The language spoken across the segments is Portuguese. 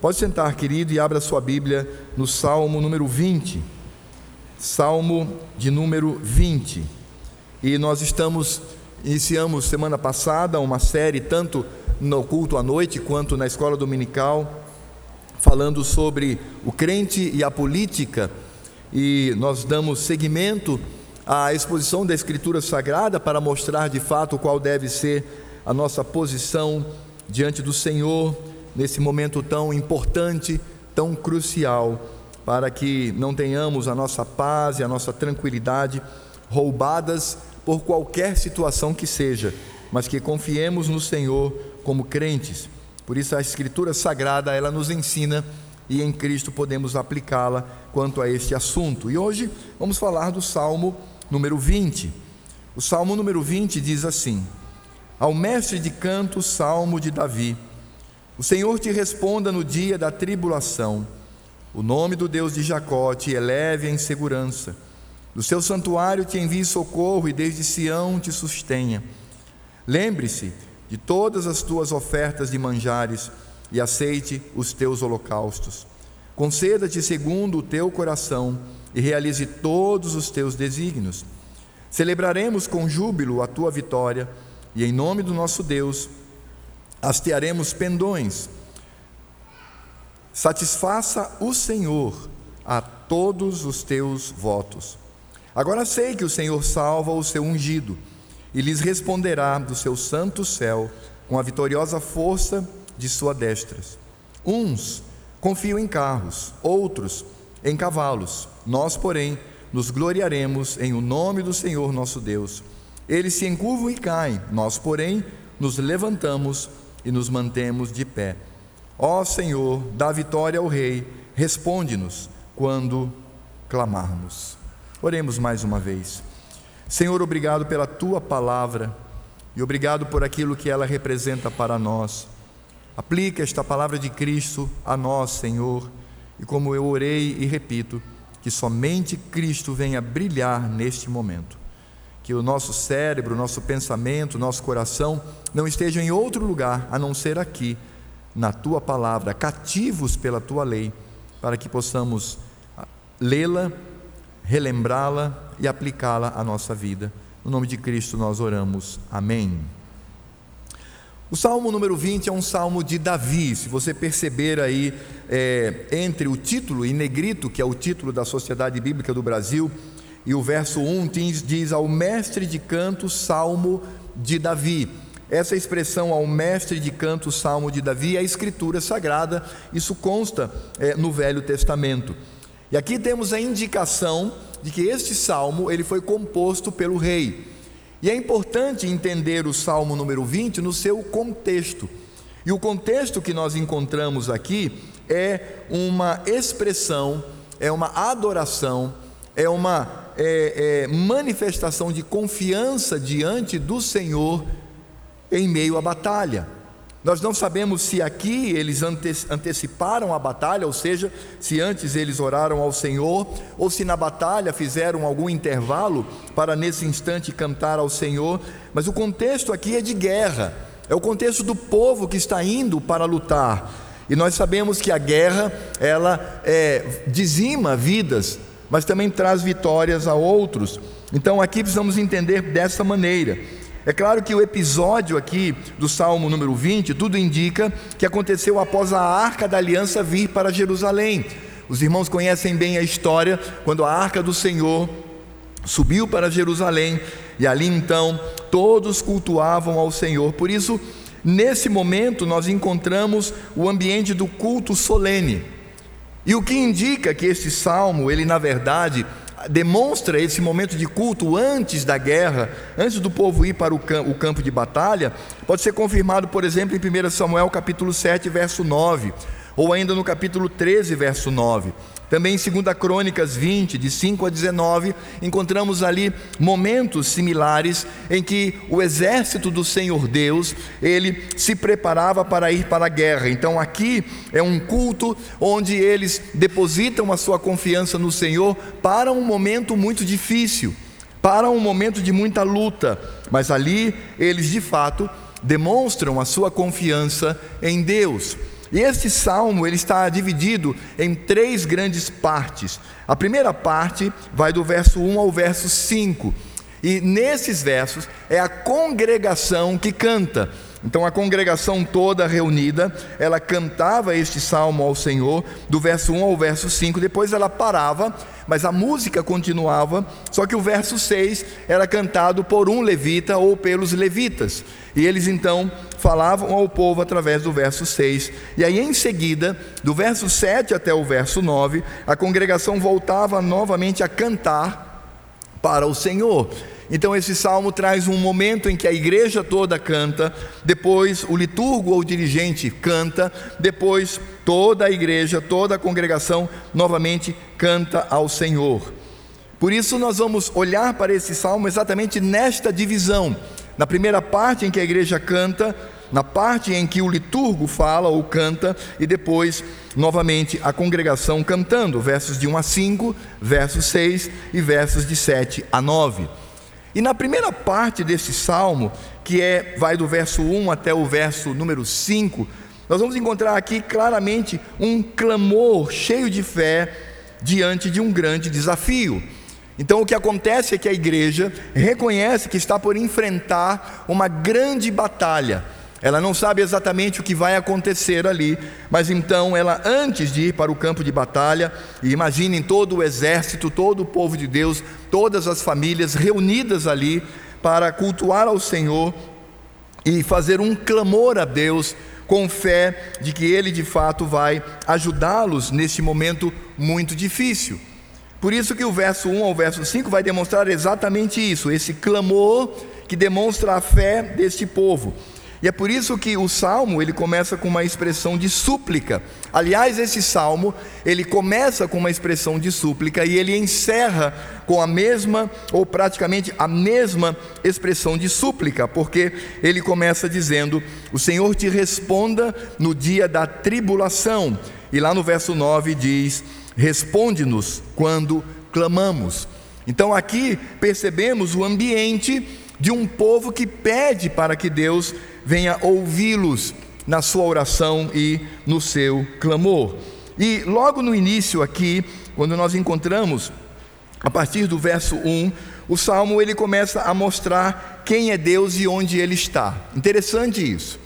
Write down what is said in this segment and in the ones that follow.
Pode sentar, querido, e abra sua Bíblia no Salmo número 20. Salmo de número 20. E nós estamos, iniciamos semana passada uma série, tanto no culto à noite quanto na escola dominical, falando sobre o crente e a política. E nós damos seguimento à exposição da Escritura Sagrada para mostrar de fato qual deve ser a nossa posição diante do Senhor nesse momento tão importante, tão crucial, para que não tenhamos a nossa paz e a nossa tranquilidade roubadas por qualquer situação que seja, mas que confiemos no Senhor como crentes. Por isso a escritura sagrada, ela nos ensina e em Cristo podemos aplicá-la quanto a este assunto. E hoje vamos falar do Salmo número 20. O Salmo número 20 diz assim: Ao mestre de canto, Salmo de Davi. O Senhor te responda no dia da tribulação. O nome do Deus de Jacó te eleve em segurança. Do seu santuário te envie socorro e desde Sião te sustenha. Lembre-se de todas as tuas ofertas de manjares e aceite os teus holocaustos. Conceda-te segundo o teu coração e realize todos os teus desígnios. Celebraremos com júbilo a tua vitória e em nome do nosso Deus hastearemos pendões. Satisfaça o Senhor a todos os teus votos. Agora sei que o Senhor salva o seu ungido e lhes responderá do seu santo céu com a vitoriosa força de sua destra. Uns confiam em carros, outros em cavalos. Nós, porém, nos gloriaremos em o nome do Senhor nosso Deus. Eles se encurvam e caem, nós, porém, nos levantamos e nos mantemos de pé. Ó Senhor, dá vitória ao Rei, responde-nos quando clamarmos. Oremos mais uma vez. Senhor, obrigado pela tua palavra e obrigado por aquilo que ela representa para nós. Aplica esta palavra de Cristo a nós, Senhor, e como eu orei e repito, que somente Cristo venha brilhar neste momento que o nosso cérebro, o nosso pensamento, o nosso coração não estejam em outro lugar a não ser aqui, na tua palavra, cativos pela tua lei, para que possamos ah, lê-la, relembrá-la e aplicá-la à nossa vida. No nome de Cristo nós oramos. Amém. O salmo número 20 é um salmo de Davi. Se você perceber aí, é, entre o título em negrito, que é o título da Sociedade Bíblica do Brasil, e o verso 1 diz, ao mestre de canto, salmo de Davi. Essa expressão ao mestre de canto, salmo de Davi, é a escritura sagrada, isso consta é, no Velho Testamento. E aqui temos a indicação de que este salmo ele foi composto pelo rei. E é importante entender o salmo número 20 no seu contexto. E o contexto que nós encontramos aqui é uma expressão, é uma adoração, é uma é, é, manifestação de confiança diante do Senhor em meio à batalha. Nós não sabemos se aqui eles anteciparam a batalha, ou seja, se antes eles oraram ao Senhor, ou se na batalha fizeram algum intervalo para nesse instante cantar ao Senhor, mas o contexto aqui é de guerra, é o contexto do povo que está indo para lutar. E nós sabemos que a guerra, ela é, dizima vidas, mas também traz vitórias a outros. Então aqui precisamos entender dessa maneira. É claro que o episódio aqui do Salmo número 20, tudo indica que aconteceu após a arca da aliança vir para Jerusalém. Os irmãos conhecem bem a história, quando a arca do Senhor subiu para Jerusalém e ali então todos cultuavam ao Senhor. Por isso, nesse momento, nós encontramos o ambiente do culto solene. E o que indica que este salmo, ele na verdade demonstra esse momento de culto antes da guerra, antes do povo ir para o campo de batalha, pode ser confirmado, por exemplo, em 1 Samuel capítulo 7, verso 9, ou ainda no capítulo 13, verso 9. Também em 2 Crônicas 20, de 5 a 19, encontramos ali momentos similares em que o exército do Senhor Deus, ele se preparava para ir para a guerra. Então aqui é um culto onde eles depositam a sua confiança no Senhor para um momento muito difícil, para um momento de muita luta, mas ali eles de fato demonstram a sua confiança em Deus. E este salmo ele está dividido em três grandes partes. A primeira parte vai do verso 1 ao verso 5. E nesses versos é a congregação que canta. Então a congregação toda reunida, ela cantava este salmo ao Senhor, do verso 1 ao verso 5, depois ela parava, mas a música continuava, só que o verso 6 era cantado por um levita ou pelos levitas. E eles então falavam ao povo através do verso 6. E aí em seguida, do verso 7 até o verso 9, a congregação voltava novamente a cantar para o Senhor. Então, esse salmo traz um momento em que a igreja toda canta, depois o liturgo ou dirigente canta, depois toda a igreja, toda a congregação novamente canta ao Senhor. Por isso, nós vamos olhar para esse salmo exatamente nesta divisão. Na primeira parte em que a igreja canta, na parte em que o liturgo fala ou canta, e depois, novamente, a congregação cantando, versos de 1 a 5, versos 6 e versos de 7 a 9. E na primeira parte desse salmo, que é vai do verso 1 até o verso número 5, nós vamos encontrar aqui claramente um clamor cheio de fé diante de um grande desafio. Então o que acontece é que a igreja reconhece que está por enfrentar uma grande batalha ela não sabe exatamente o que vai acontecer ali, mas então ela, antes de ir para o campo de batalha, e imaginem todo o exército, todo o povo de Deus, todas as famílias reunidas ali para cultuar ao Senhor e fazer um clamor a Deus com fé de que Ele de fato vai ajudá-los neste momento muito difícil. Por isso que o verso 1 ao verso 5 vai demonstrar exatamente isso, esse clamor que demonstra a fé deste povo. E é por isso que o salmo ele começa com uma expressão de súplica. Aliás, esse salmo ele começa com uma expressão de súplica e ele encerra com a mesma ou praticamente a mesma expressão de súplica, porque ele começa dizendo: "O Senhor te responda no dia da tribulação". E lá no verso 9 diz: "Responde-nos quando clamamos". Então aqui percebemos o ambiente de um povo que pede para que Deus venha ouvi-los na sua oração e no seu clamor. E logo no início aqui, quando nós encontramos a partir do verso 1, o salmo ele começa a mostrar quem é Deus e onde ele está. Interessante isso.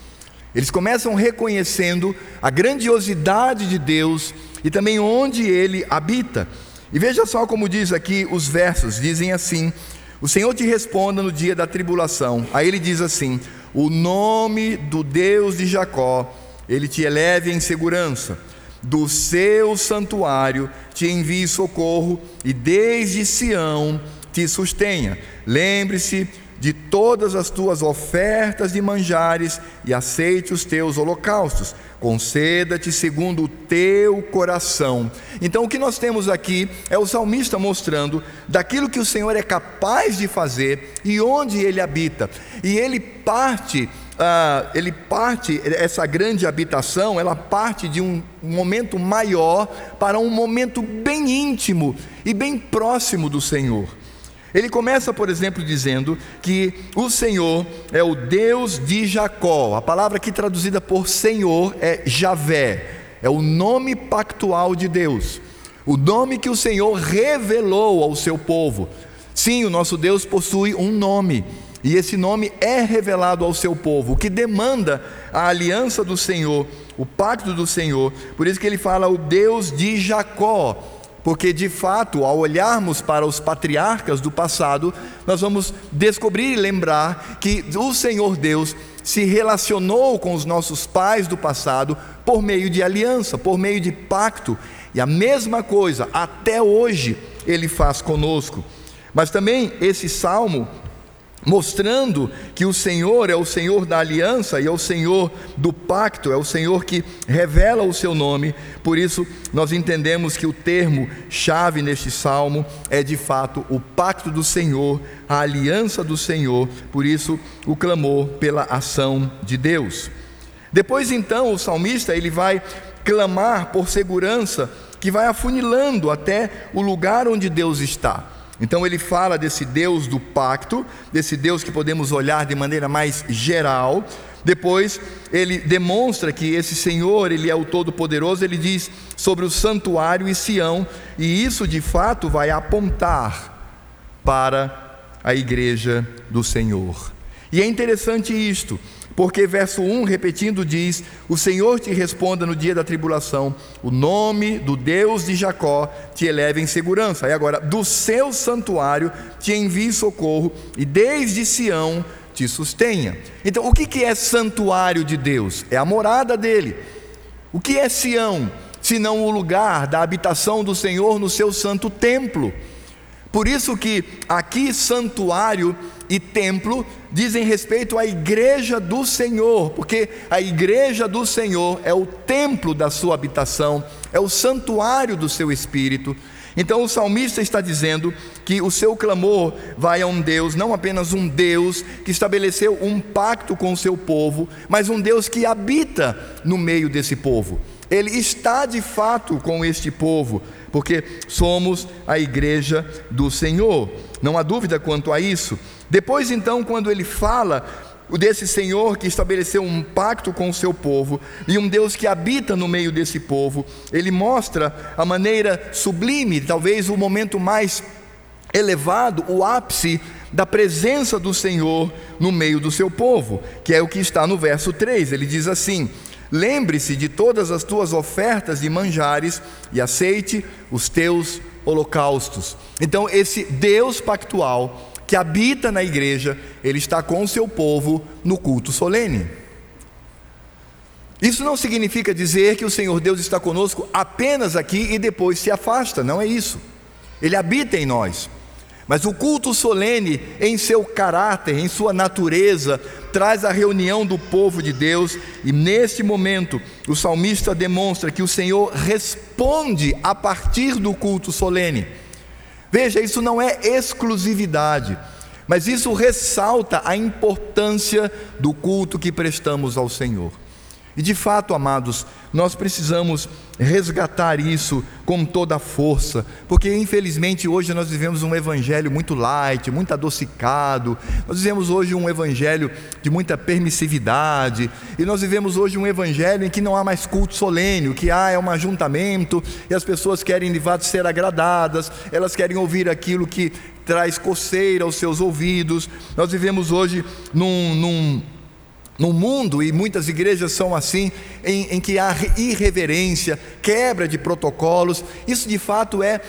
Eles começam reconhecendo a grandiosidade de Deus e também onde ele habita. E veja só como diz aqui os versos, dizem assim: O Senhor te responda no dia da tribulação. Aí ele diz assim: o nome do Deus de Jacó, ele te eleve em segurança. Do seu santuário te envie socorro e desde Sião te sustenha. Lembre-se de todas as tuas ofertas de manjares e aceite os teus holocaustos. Conceda-te segundo o teu coração. Então, o que nós temos aqui é o salmista mostrando daquilo que o Senhor é capaz de fazer e onde ele habita. E ele parte Uh, ele parte, essa grande habitação, ela parte de um momento maior para um momento bem íntimo e bem próximo do Senhor. Ele começa, por exemplo, dizendo que o Senhor é o Deus de Jacó. A palavra aqui traduzida por Senhor é Javé, é o nome pactual de Deus, o nome que o Senhor revelou ao seu povo. Sim, o nosso Deus possui um nome. E esse nome é revelado ao seu povo, o que demanda a aliança do Senhor, o pacto do Senhor. Por isso que ele fala o Deus de Jacó, porque de fato, ao olharmos para os patriarcas do passado, nós vamos descobrir e lembrar que o Senhor Deus se relacionou com os nossos pais do passado por meio de aliança, por meio de pacto, e a mesma coisa até hoje ele faz conosco. Mas também esse salmo mostrando que o Senhor é o Senhor da aliança e é o Senhor do pacto, é o Senhor que revela o seu nome. Por isso, nós entendemos que o termo chave neste salmo é de fato o pacto do Senhor, a aliança do Senhor, por isso o clamor pela ação de Deus. Depois então, o salmista ele vai clamar por segurança que vai afunilando até o lugar onde Deus está. Então ele fala desse Deus do pacto, desse Deus que podemos olhar de maneira mais geral. Depois ele demonstra que esse Senhor, ele é o todo-poderoso, ele diz sobre o santuário e Sião, e isso de fato vai apontar para a igreja do Senhor. E é interessante isto, porque verso 1, repetindo, diz: O Senhor te responda no dia da tribulação, o nome do Deus de Jacó te eleve em segurança. E agora, do seu santuário te envie socorro, e desde Sião te sustenha. Então, o que é santuário de Deus? É a morada dele. O que é Sião? Senão o lugar da habitação do Senhor no seu santo templo. Por isso que aqui santuário e templo dizem respeito à igreja do Senhor, porque a igreja do Senhor é o templo da sua habitação, é o santuário do seu espírito. Então o salmista está dizendo que o seu clamor vai a um Deus, não apenas um Deus que estabeleceu um pacto com o seu povo, mas um Deus que habita no meio desse povo. Ele está de fato com este povo, porque somos a igreja do Senhor. Não há dúvida quanto a isso. Depois, então, quando ele fala desse Senhor que estabeleceu um pacto com o seu povo e um Deus que habita no meio desse povo, ele mostra a maneira sublime, talvez o momento mais elevado, o ápice da presença do Senhor no meio do seu povo, que é o que está no verso 3. Ele diz assim: Lembre-se de todas as tuas ofertas de manjares e aceite os teus holocaustos. Então, esse Deus pactual que habita na igreja, ele está com o seu povo no culto solene. Isso não significa dizer que o Senhor Deus está conosco apenas aqui e depois se afasta, não é isso. Ele habita em nós. Mas o culto solene, em seu caráter, em sua natureza, traz a reunião do povo de Deus, e neste momento o salmista demonstra que o Senhor responde a partir do culto solene. Veja, isso não é exclusividade, mas isso ressalta a importância do culto que prestamos ao Senhor. E de fato, amados, nós precisamos resgatar isso com toda a força, porque infelizmente hoje nós vivemos um evangelho muito light, muito adocicado, nós vivemos hoje um evangelho de muita permissividade, e nós vivemos hoje um evangelho em que não há mais culto solene, o que há é um ajuntamento, e as pessoas querem de fato ser agradadas, elas querem ouvir aquilo que traz coceira aos seus ouvidos, nós vivemos hoje num, num no mundo, e muitas igrejas são assim, em, em, que há irreverência, quebra de protocolos, isso de fato é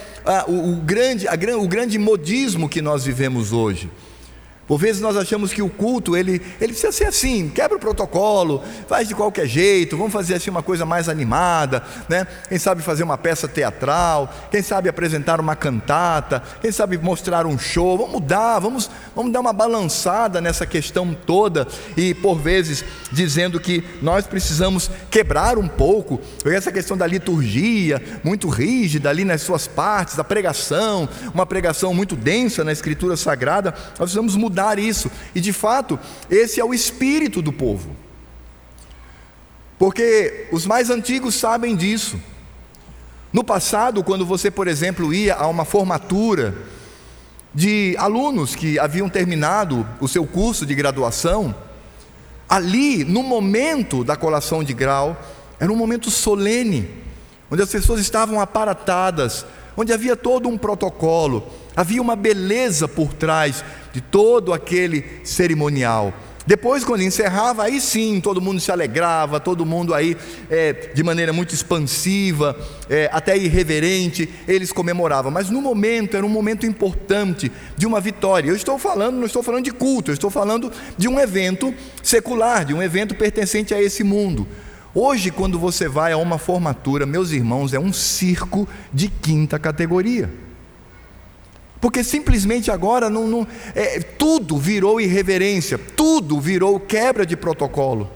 o, o, grande, a, o grande modismo que nós vivemos hoje. Por vezes nós achamos que o culto ele, ele precisa ser assim, quebra o protocolo, faz de qualquer jeito, vamos fazer assim uma coisa mais animada, né? Quem sabe fazer uma peça teatral, quem sabe apresentar uma cantata, quem sabe mostrar um show, vamos mudar, vamos, vamos dar uma balançada nessa questão toda e por vezes dizendo que nós precisamos quebrar um pouco essa questão da liturgia, muito rígida ali nas suas partes, a pregação, uma pregação muito densa na escritura sagrada, nós precisamos mudar mudar isso. E de fato, esse é o espírito do povo. Porque os mais antigos sabem disso. No passado, quando você, por exemplo, ia a uma formatura de alunos que haviam terminado o seu curso de graduação, ali, no momento da colação de grau, era um momento solene, onde as pessoas estavam aparatadas, onde havia todo um protocolo, havia uma beleza por trás de todo aquele cerimonial. Depois, quando encerrava, aí sim todo mundo se alegrava, todo mundo aí, é, de maneira muito expansiva, é, até irreverente, eles comemoravam. Mas no momento, era um momento importante de uma vitória. Eu estou falando, não estou falando de culto, eu estou falando de um evento secular, de um evento pertencente a esse mundo. Hoje, quando você vai a uma formatura, meus irmãos, é um circo de quinta categoria. Porque simplesmente agora não, não é, tudo virou irreverência, tudo virou quebra de protocolo.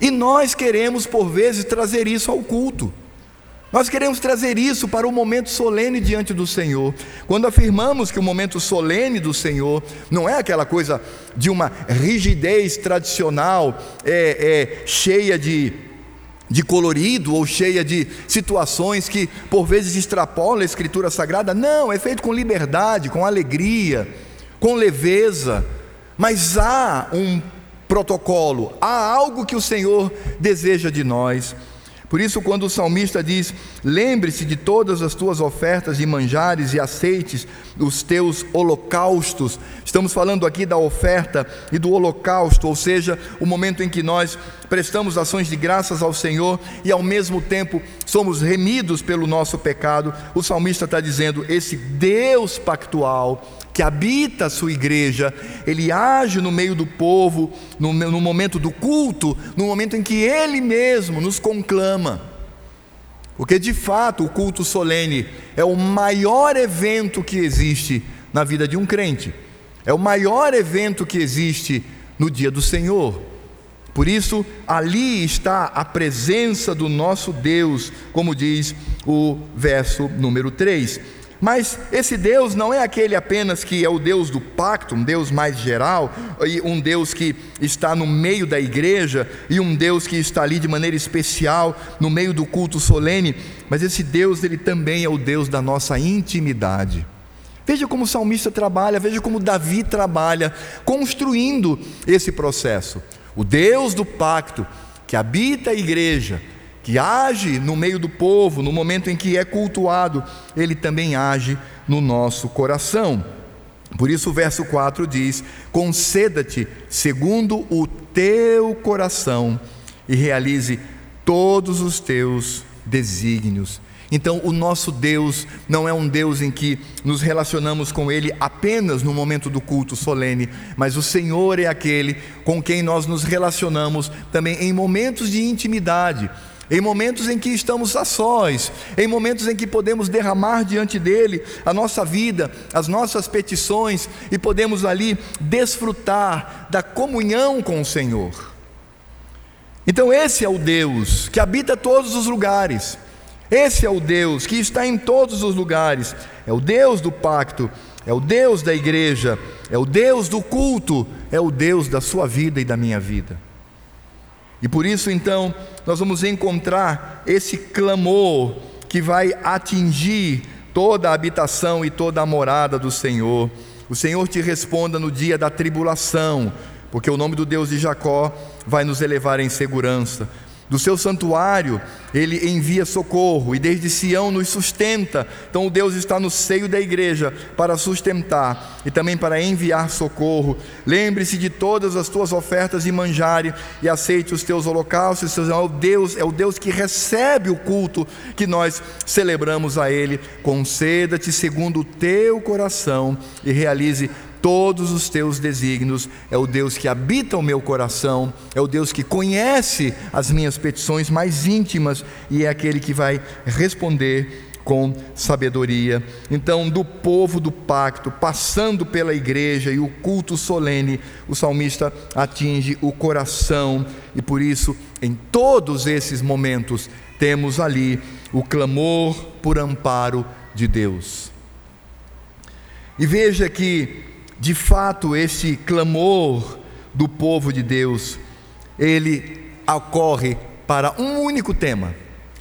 E nós queremos, por vezes, trazer isso ao culto. Nós queremos trazer isso para o momento solene diante do Senhor. Quando afirmamos que o momento solene do Senhor não é aquela coisa de uma rigidez tradicional, é, é cheia de de colorido ou cheia de situações que por vezes extrapola a escritura sagrada. Não, é feito com liberdade, com alegria, com leveza. Mas há um protocolo, há algo que o Senhor deseja de nós. Por isso, quando o salmista diz: Lembre-se de todas as tuas ofertas de manjares e aceites, os teus holocaustos. Estamos falando aqui da oferta e do holocausto, ou seja, o momento em que nós prestamos ações de graças ao Senhor e ao mesmo tempo somos remidos pelo nosso pecado. O salmista está dizendo: Esse Deus pactual que habita a sua igreja, ele age no meio do povo, no, no momento do culto, no momento em que ele mesmo nos conclama. Porque de fato o culto solene é o maior evento que existe na vida de um crente, é o maior evento que existe no dia do Senhor. Por isso, ali está a presença do nosso Deus, como diz o verso número 3. Mas esse Deus não é aquele apenas que é o Deus do pacto, um Deus mais geral, e um Deus que está no meio da igreja, e um Deus que está ali de maneira especial no meio do culto solene, mas esse Deus ele também é o Deus da nossa intimidade. Veja como o salmista trabalha, veja como Davi trabalha, construindo esse processo. O Deus do pacto que habita a igreja, que age no meio do povo, no momento em que é cultuado, ele também age no nosso coração. Por isso o verso 4 diz: Conceda-te segundo o teu coração e realize todos os teus desígnios. Então, o nosso Deus não é um Deus em que nos relacionamos com Ele apenas no momento do culto solene, mas o Senhor é aquele com quem nós nos relacionamos também em momentos de intimidade, em momentos em que estamos a sós, em momentos em que podemos derramar diante dele a nossa vida, as nossas petições e podemos ali desfrutar da comunhão com o Senhor. Então, esse é o Deus que habita todos os lugares, esse é o Deus que está em todos os lugares, é o Deus do pacto, é o Deus da igreja, é o Deus do culto, é o Deus da sua vida e da minha vida. E por isso, então, nós vamos encontrar esse clamor que vai atingir toda a habitação e toda a morada do Senhor. O Senhor te responda no dia da tribulação, porque o nome do Deus de Jacó vai nos elevar em segurança. Do seu santuário, ele envia socorro e desde Sião nos sustenta. Então, o Deus está no seio da igreja para sustentar e também para enviar socorro. Lembre-se de todas as tuas ofertas e manjare e aceite os teus holocaustos. É o Deus, é o Deus que recebe o culto que nós celebramos a Ele. Conceda-te segundo o teu coração e realize todos os teus desígnios, é o Deus que habita o meu coração, é o Deus que conhece as minhas petições mais íntimas e é aquele que vai responder com sabedoria. Então, do povo do pacto, passando pela igreja e o culto solene, o salmista atinge o coração e por isso, em todos esses momentos, temos ali o clamor por amparo de Deus. E veja que de fato, esse clamor do povo de Deus, ele ocorre para um único tema: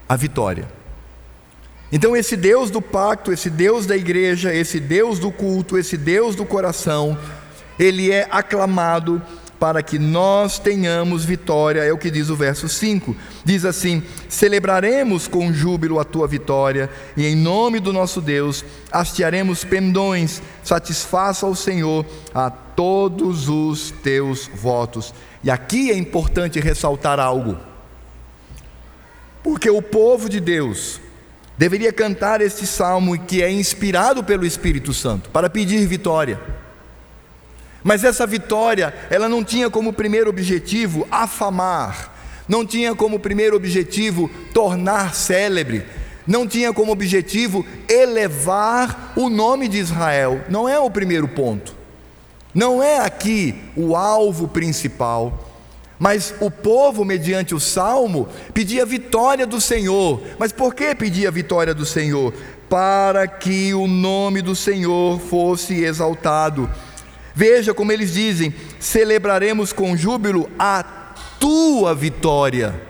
a vitória. Então, esse Deus do pacto, esse Deus da igreja, esse Deus do culto, esse Deus do coração, ele é aclamado para que nós tenhamos vitória, é o que diz o verso 5. Diz assim: Celebraremos com júbilo a tua vitória, e em nome do nosso Deus hastearemos pendões, satisfaça ao Senhor a todos os teus votos. E aqui é importante ressaltar algo, porque o povo de Deus deveria cantar este salmo que é inspirado pelo Espírito Santo para pedir vitória. Mas essa vitória, ela não tinha como primeiro objetivo afamar, não tinha como primeiro objetivo tornar célebre, não tinha como objetivo elevar o nome de Israel. Não é o primeiro ponto. Não é aqui o alvo principal. Mas o povo, mediante o salmo, pedia vitória do Senhor. Mas por que pedia vitória do Senhor? Para que o nome do Senhor fosse exaltado. Veja como eles dizem: celebraremos com júbilo a tua vitória.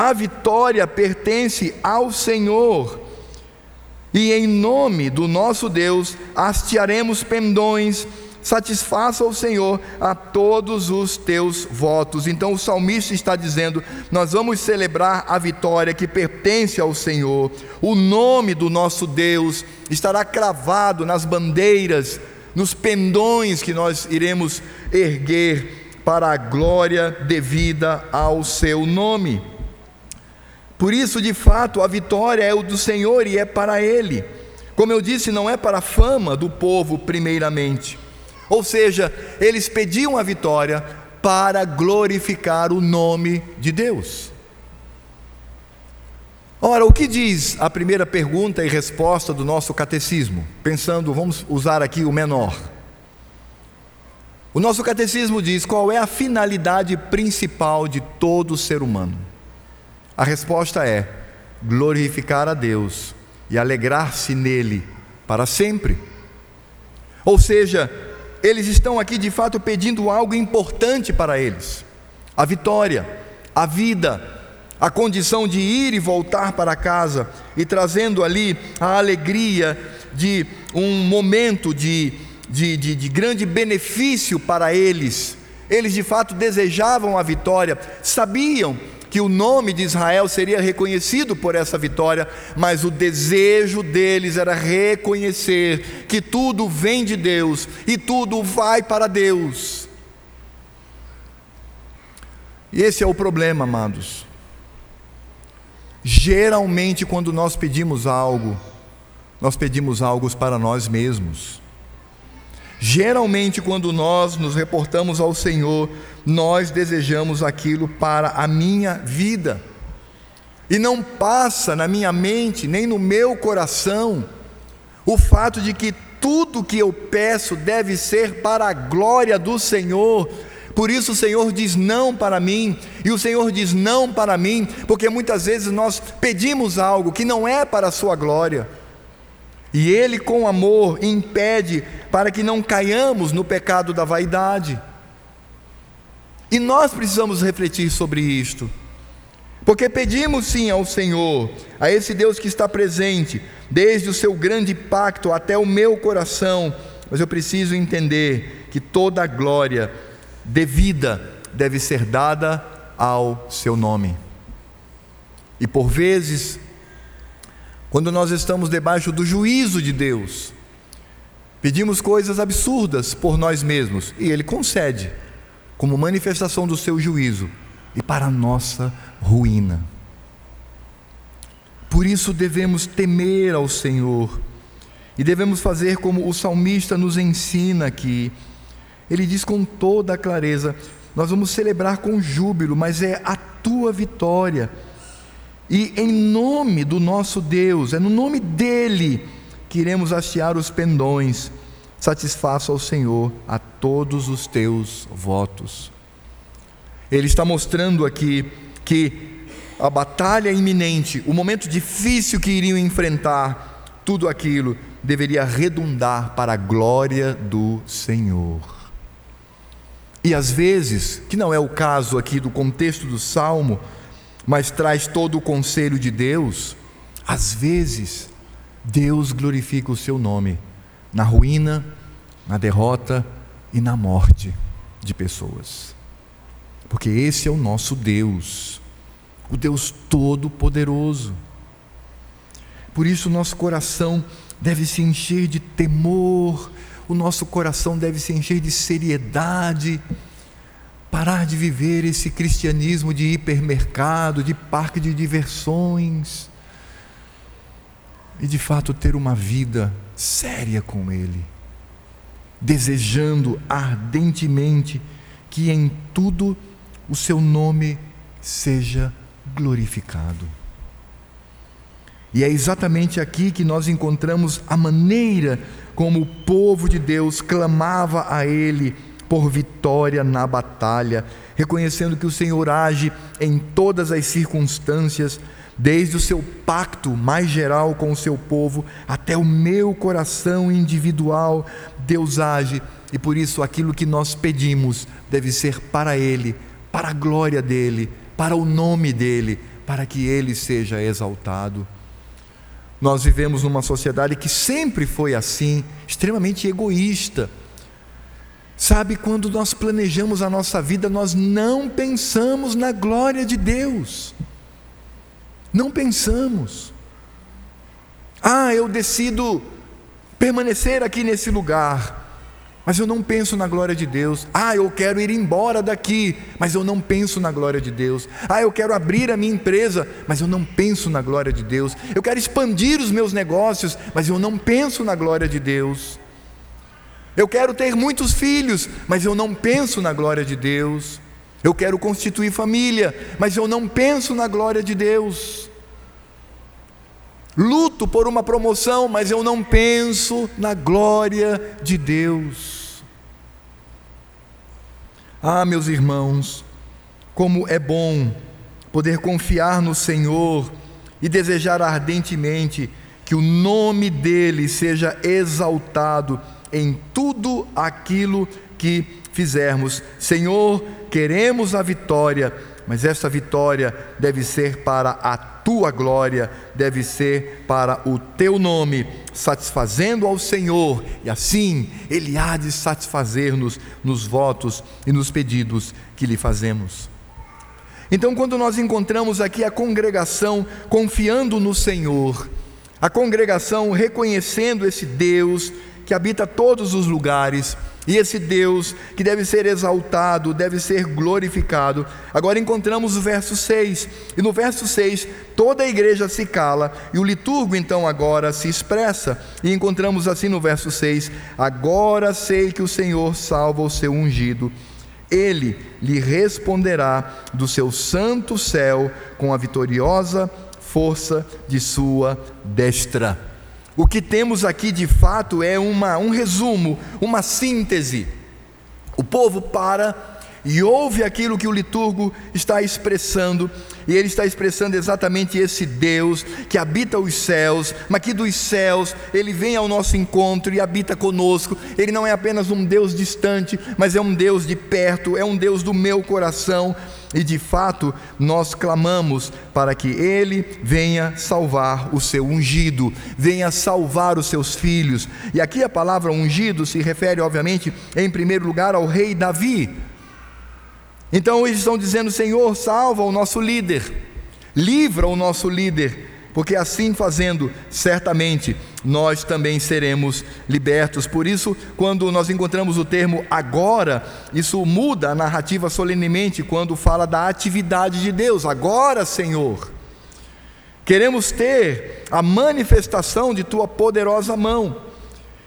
a vitória pertence ao Senhor. E em nome do nosso Deus hastearemos pendões, satisfaça o Senhor a todos os teus votos. Então o salmista está dizendo: nós vamos celebrar a vitória que pertence ao Senhor. O nome do nosso Deus estará cravado nas bandeiras, nos pendões que nós iremos erguer para a glória devida ao seu nome. Por isso, de fato, a vitória é o do Senhor e é para Ele. Como eu disse, não é para a fama do povo, primeiramente. Ou seja, eles pediam a vitória para glorificar o nome de Deus. Ora, o que diz a primeira pergunta e resposta do nosso catecismo? Pensando, vamos usar aqui o menor. O nosso catecismo diz qual é a finalidade principal de todo ser humano. A resposta é glorificar a Deus e alegrar-se nele para sempre. Ou seja, eles estão aqui de fato pedindo algo importante para eles: a vitória, a vida, a condição de ir e voltar para casa e trazendo ali a alegria de um momento de de, de, de grande benefício para eles. Eles de fato desejavam a vitória, sabiam que o nome de Israel seria reconhecido por essa vitória, mas o desejo deles era reconhecer que tudo vem de Deus e tudo vai para Deus. E esse é o problema, amados. Geralmente, quando nós pedimos algo, nós pedimos algo para nós mesmos. Geralmente, quando nós nos reportamos ao Senhor, nós desejamos aquilo para a minha vida. E não passa na minha mente, nem no meu coração, o fato de que tudo que eu peço deve ser para a glória do Senhor. Por isso o Senhor diz não para mim, e o Senhor diz não para mim, porque muitas vezes nós pedimos algo que não é para a Sua glória. E Ele, com amor, impede para que não caiamos no pecado da vaidade. E nós precisamos refletir sobre isto, porque pedimos sim ao Senhor, a esse Deus que está presente, desde o seu grande pacto até o meu coração, mas eu preciso entender que toda a glória devida deve ser dada ao seu nome. E por vezes quando nós estamos debaixo do juízo de Deus, pedimos coisas absurdas por nós mesmos e Ele concede, como manifestação do seu juízo e para a nossa ruína. Por isso devemos temer ao Senhor e devemos fazer como o salmista nos ensina aqui. Ele diz com toda a clareza: Nós vamos celebrar com júbilo, mas é a tua vitória e em nome do nosso Deus, é no nome dele que iremos hastear os pendões. Satisfaça ao Senhor a todos os teus votos. Ele está mostrando aqui que a batalha iminente, o momento difícil que iriam enfrentar, tudo aquilo deveria redundar para a glória do Senhor. E às vezes, que não é o caso aqui do contexto do salmo, mas traz todo o conselho de Deus, às vezes Deus glorifica o seu nome na ruína, na derrota e na morte de pessoas. Porque esse é o nosso Deus, o Deus Todo-Poderoso. Por isso, nosso coração deve se encher de temor, o nosso coração deve se encher de seriedade parar de viver esse cristianismo de hipermercado, de parque de diversões, e de fato ter uma vida séria com Ele, desejando ardentemente que em tudo o Seu nome seja glorificado. E é exatamente aqui que nós encontramos a maneira como o povo de Deus clamava a Ele por vitória na batalha, reconhecendo que o Senhor age em todas as circunstâncias, desde o seu pacto mais geral com o seu povo até o meu coração individual, Deus age e por isso aquilo que nós pedimos deve ser para Ele, para a glória dele, para o nome dele, para que Ele seja exaltado. Nós vivemos numa sociedade que sempre foi assim, extremamente egoísta. Sabe, quando nós planejamos a nossa vida, nós não pensamos na glória de Deus. Não pensamos. Ah, eu decido permanecer aqui nesse lugar, mas eu não penso na glória de Deus. Ah, eu quero ir embora daqui, mas eu não penso na glória de Deus. Ah, eu quero abrir a minha empresa, mas eu não penso na glória de Deus. Eu quero expandir os meus negócios, mas eu não penso na glória de Deus. Eu quero ter muitos filhos, mas eu não penso na glória de Deus. Eu quero constituir família, mas eu não penso na glória de Deus. Luto por uma promoção, mas eu não penso na glória de Deus. Ah, meus irmãos, como é bom poder confiar no Senhor e desejar ardentemente que o nome dele seja exaltado em tudo aquilo que fizermos. Senhor, queremos a vitória mas essa vitória deve ser para a tua glória, deve ser para o teu nome, satisfazendo ao Senhor, e assim Ele há de satisfazer-nos nos votos e nos pedidos que lhe fazemos. Então, quando nós encontramos aqui a congregação confiando no Senhor, a congregação reconhecendo esse Deus que habita todos os lugares, e esse Deus que deve ser exaltado, deve ser glorificado. Agora encontramos o verso 6. E no verso 6, toda a igreja se cala e o liturgo então agora se expressa. E encontramos assim no verso 6: Agora sei que o Senhor salva o seu ungido. Ele lhe responderá do seu santo céu com a vitoriosa força de sua destra. O que temos aqui de fato é uma, um resumo, uma síntese. O povo para e ouve aquilo que o liturgo está expressando, e ele está expressando exatamente esse Deus que habita os céus, mas que dos céus ele vem ao nosso encontro e habita conosco. Ele não é apenas um Deus distante, mas é um Deus de perto, é um Deus do meu coração. E de fato, nós clamamos para que Ele venha salvar o seu ungido, venha salvar os seus filhos. E aqui a palavra ungido se refere, obviamente, em primeiro lugar ao rei Davi. Então eles estão dizendo: Senhor, salva o nosso líder, livra o nosso líder porque assim fazendo, certamente nós também seremos libertos. Por isso, quando nós encontramos o termo agora, isso muda a narrativa solenemente quando fala da atividade de Deus. Agora, Senhor, queremos ter a manifestação de tua poderosa mão.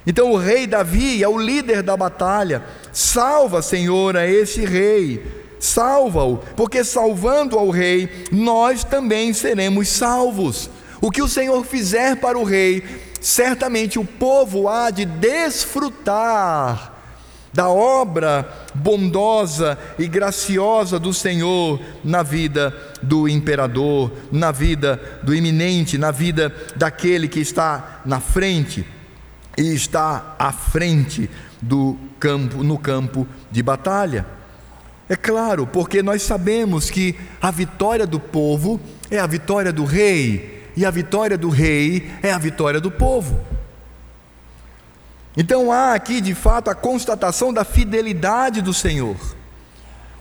Então, o rei Davi é o líder da batalha. Salva, Senhor, a esse rei salva-o, porque salvando ao rei, nós também seremos salvos. O que o Senhor fizer para o rei, certamente o povo há de desfrutar da obra bondosa e graciosa do Senhor na vida do imperador, na vida do iminente, na vida daquele que está na frente e está à frente do campo, no campo de batalha. É claro, porque nós sabemos que a vitória do povo é a vitória do rei, e a vitória do rei é a vitória do povo. Então há aqui de fato a constatação da fidelidade do Senhor.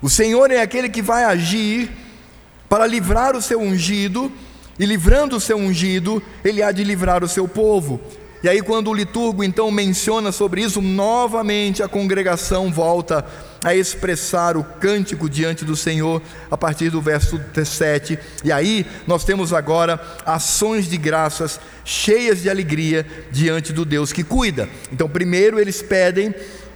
O Senhor é aquele que vai agir para livrar o seu ungido, e livrando o seu ungido, ele há de livrar o seu povo. E aí, quando o liturgo então menciona sobre isso, novamente a congregação volta a expressar o cântico diante do Senhor a partir do verso 7. E aí nós temos agora ações de graças cheias de alegria diante do Deus que cuida. Então, primeiro eles pedem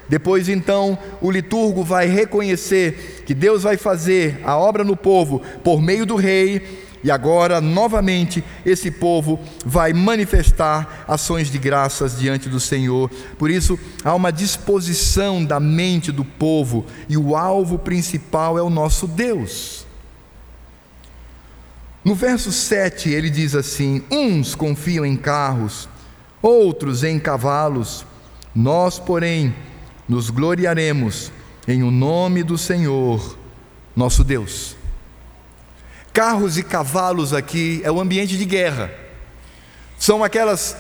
depois então o liturgo vai reconhecer que Deus vai fazer a obra no povo por meio do rei, e agora, novamente, esse povo vai manifestar ações de graças diante do Senhor. Por isso, há uma disposição da mente do povo, e o alvo principal é o nosso Deus. No verso 7, ele diz assim: Uns confiam em carros, outros em cavalos, nós, porém, nos gloriaremos em o nome do Senhor, nosso Deus. Carros e cavalos aqui é o ambiente de guerra. São aquelas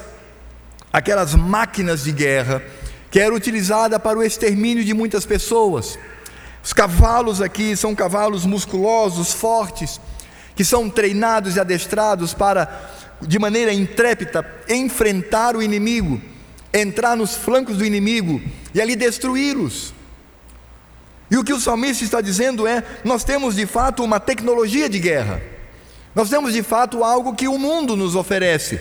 aquelas máquinas de guerra que era utilizada para o extermínio de muitas pessoas. Os cavalos aqui são cavalos musculosos, fortes, que são treinados e adestrados para, de maneira intrépida, enfrentar o inimigo, entrar nos flancos do inimigo e ali destruí-los. E o que o salmista está dizendo é: nós temos de fato uma tecnologia de guerra, nós temos de fato algo que o mundo nos oferece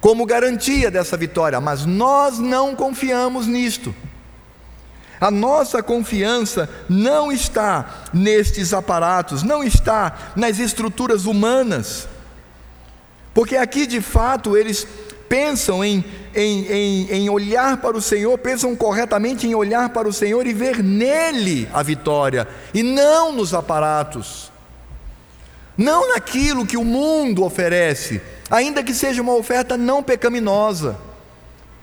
como garantia dessa vitória, mas nós não confiamos nisto. A nossa confiança não está nestes aparatos, não está nas estruturas humanas, porque aqui de fato eles pensam em, em, em, em, olhar para o Senhor, pensam corretamente em olhar para o Senhor e ver nele a vitória, e não nos aparatos, não naquilo que o mundo oferece, ainda que seja uma oferta não pecaminosa.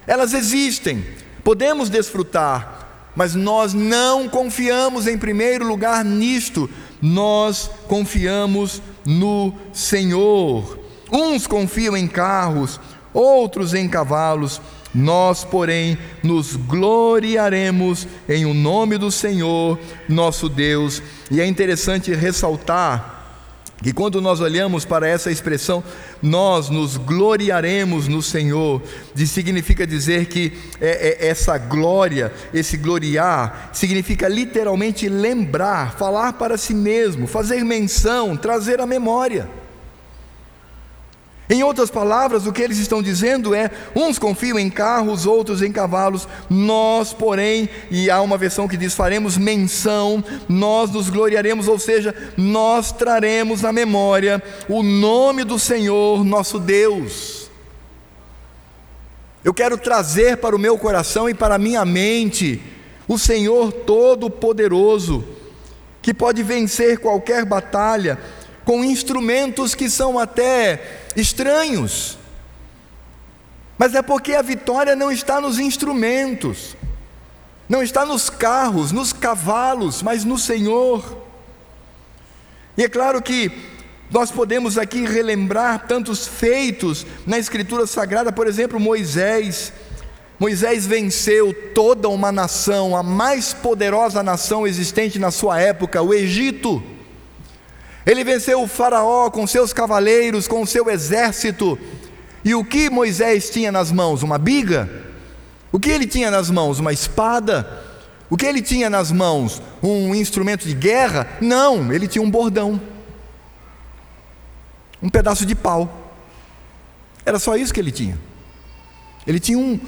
Elas existem, podemos desfrutar, mas nós não confiamos em primeiro lugar nisto, nós confiamos no Senhor. Uns confiam em carros, outros em cavalos, nós, porém, nos gloriaremos em o nome do Senhor, nosso Deus. E é interessante ressaltar que quando nós olhamos para essa expressão, nós nos gloriaremos no Senhor, significa dizer que é, é, essa glória, esse gloriar, significa literalmente lembrar, falar para si mesmo, fazer menção, trazer a memória. Em outras palavras, o que eles estão dizendo é: uns confiam em carros, outros em cavalos, nós, porém, e há uma versão que diz: faremos menção, nós nos gloriaremos, ou seja, nós traremos à memória o nome do Senhor nosso Deus. Eu quero trazer para o meu coração e para a minha mente o Senhor Todo-Poderoso, que pode vencer qualquer batalha com instrumentos que são até estranhos. Mas é porque a vitória não está nos instrumentos, não está nos carros, nos cavalos, mas no Senhor. E é claro que nós podemos aqui relembrar tantos feitos na Escritura Sagrada, por exemplo, Moisés. Moisés venceu toda uma nação, a mais poderosa nação existente na sua época, o Egito. Ele venceu o Faraó com seus cavaleiros, com seu exército. E o que Moisés tinha nas mãos? Uma biga? O que ele tinha nas mãos? Uma espada? O que ele tinha nas mãos? Um instrumento de guerra? Não, ele tinha um bordão. Um pedaço de pau. Era só isso que ele tinha. Ele tinha um,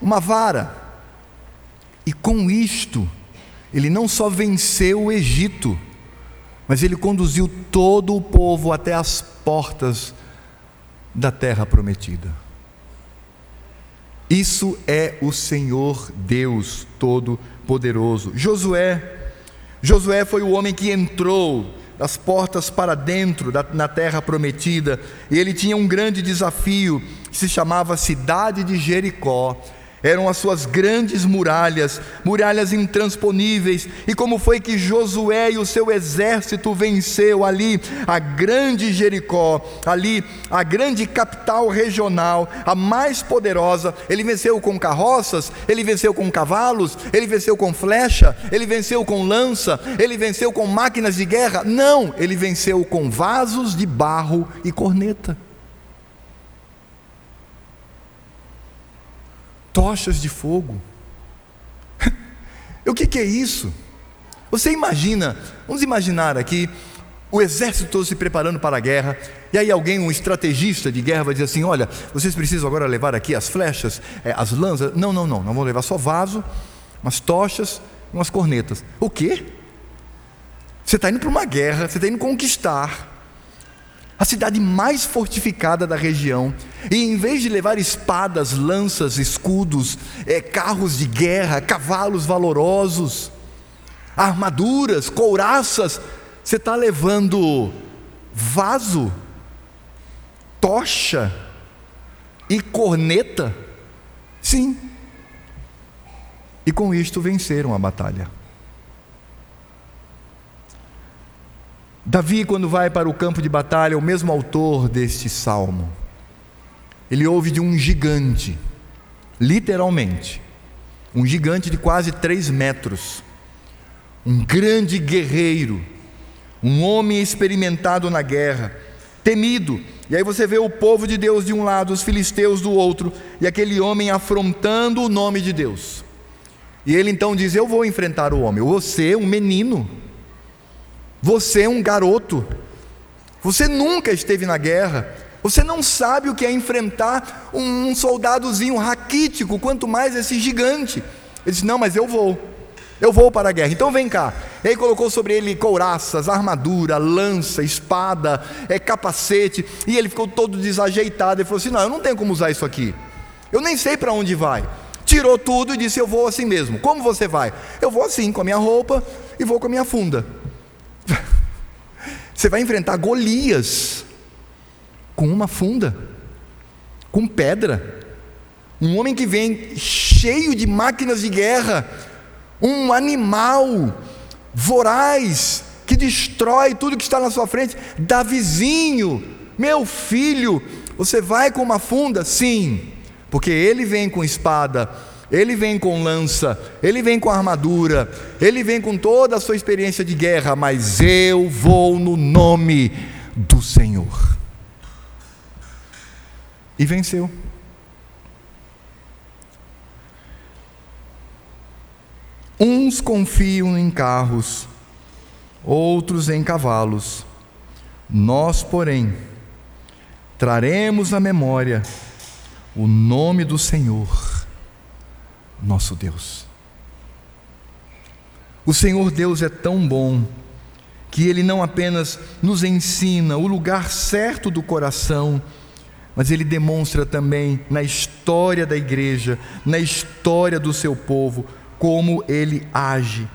uma vara. E com isto, ele não só venceu o Egito, mas ele conduziu todo o povo até as portas da terra prometida. Isso é o Senhor Deus Todo-Poderoso. Josué, Josué foi o homem que entrou das portas para dentro da, na terra prometida, e ele tinha um grande desafio, que se chamava Cidade de Jericó eram as suas grandes muralhas, muralhas intransponíveis. E como foi que Josué e o seu exército venceu ali a grande Jericó, ali a grande capital regional, a mais poderosa? Ele venceu com carroças, ele venceu com cavalos, ele venceu com flecha, ele venceu com lança, ele venceu com máquinas de guerra? Não, ele venceu com vasos de barro e corneta. Tochas de fogo. o que, que é isso? Você imagina, vamos imaginar aqui, o exército todo se preparando para a guerra, e aí alguém, um estrategista de guerra, vai dizer assim: olha, vocês precisam agora levar aqui as flechas, é, as lanças. Não, não, não, não vão levar só vaso, umas tochas, umas cornetas. O quê? Você está indo para uma guerra, você está indo conquistar a cidade mais fortificada da região, e em vez de levar espadas, lanças, escudos, é, carros de guerra, cavalos valorosos, armaduras, couraças, você está levando vaso, tocha e corneta? Sim. E com isto venceram a batalha. Davi, quando vai para o campo de batalha, é o mesmo autor deste salmo. Ele ouve de um gigante, literalmente, um gigante de quase três metros, um grande guerreiro, um homem experimentado na guerra, temido. E aí você vê o povo de Deus de um lado, os filisteus do outro, e aquele homem afrontando o nome de Deus. E ele então diz: Eu vou enfrentar o homem. Você é um menino. Você é um garoto. Você nunca esteve na guerra. Você não sabe o que é enfrentar um, soldadozinho raquítico, quanto mais esse gigante. Ele disse: Não, mas eu vou. Eu vou para a guerra. Então vem cá. E aí colocou sobre ele couraças, armadura, lança, espada, é, capacete. E ele ficou todo desajeitado. Ele falou assim: Não, eu não tenho como usar isso aqui. Eu nem sei para onde vai. Tirou tudo e disse: Eu vou assim mesmo. Como você vai? Eu vou assim, com a minha roupa e vou com a minha funda. Você vai enfrentar Golias com uma funda, com pedra. Um homem que vem cheio de máquinas de guerra, um animal voraz que destrói tudo que está na sua frente. Davizinho, meu filho, você vai com uma funda? Sim, porque ele vem com espada ele vem com lança, ele vem com armadura, ele vem com toda a sua experiência de guerra, mas eu vou no nome do Senhor. E venceu. Uns confiam em carros, outros em cavalos. Nós, porém, traremos à memória o nome do Senhor nosso Deus. O Senhor Deus é tão bom que Ele não apenas nos ensina o lugar certo do coração, mas Ele demonstra também na história da igreja, na história do seu povo, como Ele age.